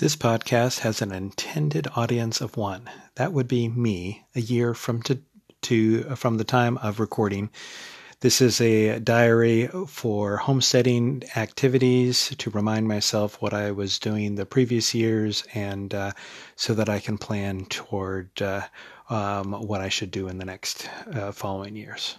This podcast has an intended audience of one. That would be me a year from to, to from the time of recording. This is a diary for homesteading activities to remind myself what I was doing the previous years and uh, so that I can plan toward uh, um, what I should do in the next uh, following years.